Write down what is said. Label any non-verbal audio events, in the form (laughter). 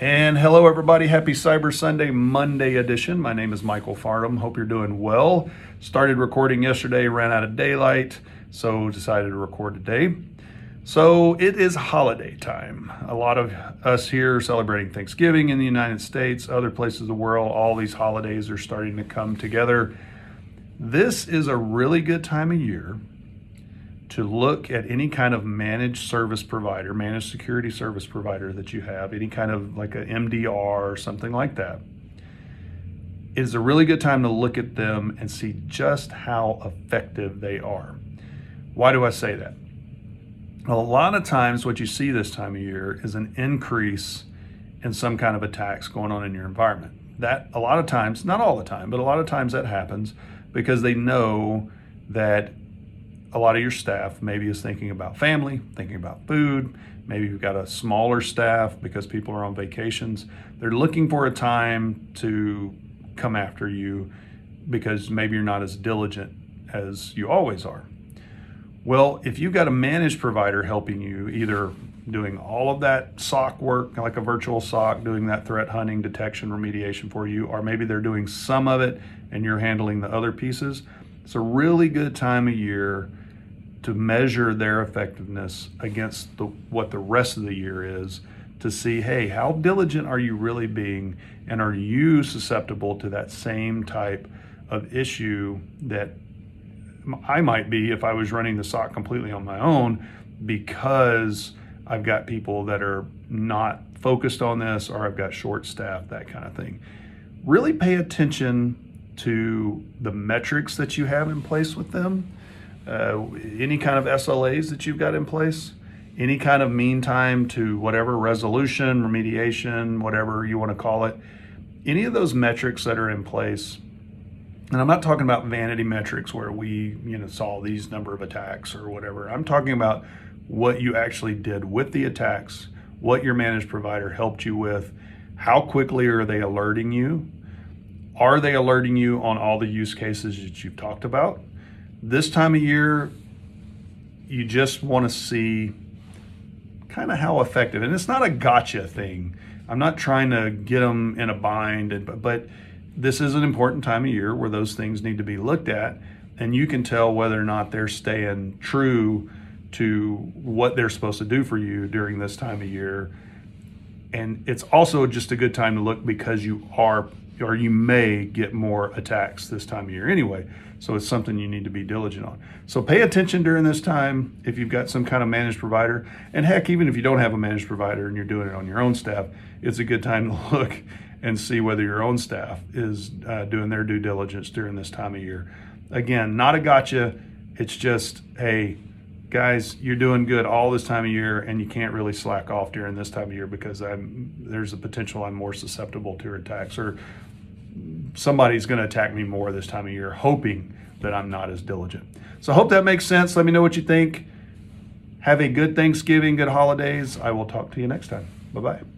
And hello, everybody. Happy Cyber Sunday, Monday edition. My name is Michael Farnham. Hope you're doing well. Started recording yesterday, ran out of daylight, so decided to record today. So it is holiday time. A lot of us here celebrating Thanksgiving in the United States, other places of the world, all these holidays are starting to come together. This is a really good time of year to look at any kind of managed service provider, managed security service provider that you have, any kind of like a MDR or something like that, is a really good time to look at them and see just how effective they are. Why do I say that? A lot of times, what you see this time of year is an increase in some kind of attacks going on in your environment. That a lot of times, not all the time, but a lot of times that happens because they know that a lot of your staff maybe is thinking about family, thinking about food. Maybe you've got a smaller staff because people are on vacations. They're looking for a time to come after you because maybe you're not as diligent as you always are. Well, if you've got a managed provider helping you, either doing all of that SOC work, like a virtual SOC, doing that threat hunting, detection, remediation for you, or maybe they're doing some of it and you're handling the other pieces, it's a really good time of year to measure their effectiveness against the, what the rest of the year is to see, hey, how diligent are you really being, and are you susceptible to that same type of issue that I might be if I was running the SOC completely on my own because I've got people that are not focused on this or I've got short staff, that kind of thing. Really pay attention to the metrics that you have in place with them uh, any kind of SLAs that you've got in place, any kind of mean time to whatever resolution, remediation, whatever you want to call it, any of those metrics that are in place. And I'm not talking about vanity metrics where we, you know, saw these number of attacks or whatever. I'm talking about what you actually did with the attacks, what your managed provider helped you with, how quickly are they alerting you? Are they alerting you on all the use cases that you've talked about? this time of year, you just want to see kind of how effective, and it's not a gotcha thing. I'm not trying to get them in a bind, and, but this is an important time of year where those things need to be looked at, and you can tell whether or not they're staying true to what they're supposed to do for you during this time of year. And it's also just a good time to look because you are or you may get more attacks this time of year anyway. So it's something you need to be diligent on. So pay attention during this time if you've got some kind of managed provider. And heck, even if you don't have a managed provider and you're doing it on your own staff, it's a good time to (laughs) look and see whether your own staff is uh, doing their due diligence during this time of year. Again, not a gotcha. It's just, hey, guys, you're doing good all this time of year, and you can't really slack off during this time of year because I'm there's a potential I'm more susceptible to attacks, or somebody's going to attack me more this time of year, hoping that I'm not as diligent. So I hope that makes sense. Let me know what you think. Have a good Thanksgiving, good holidays. I will talk to you next time. Bye bye.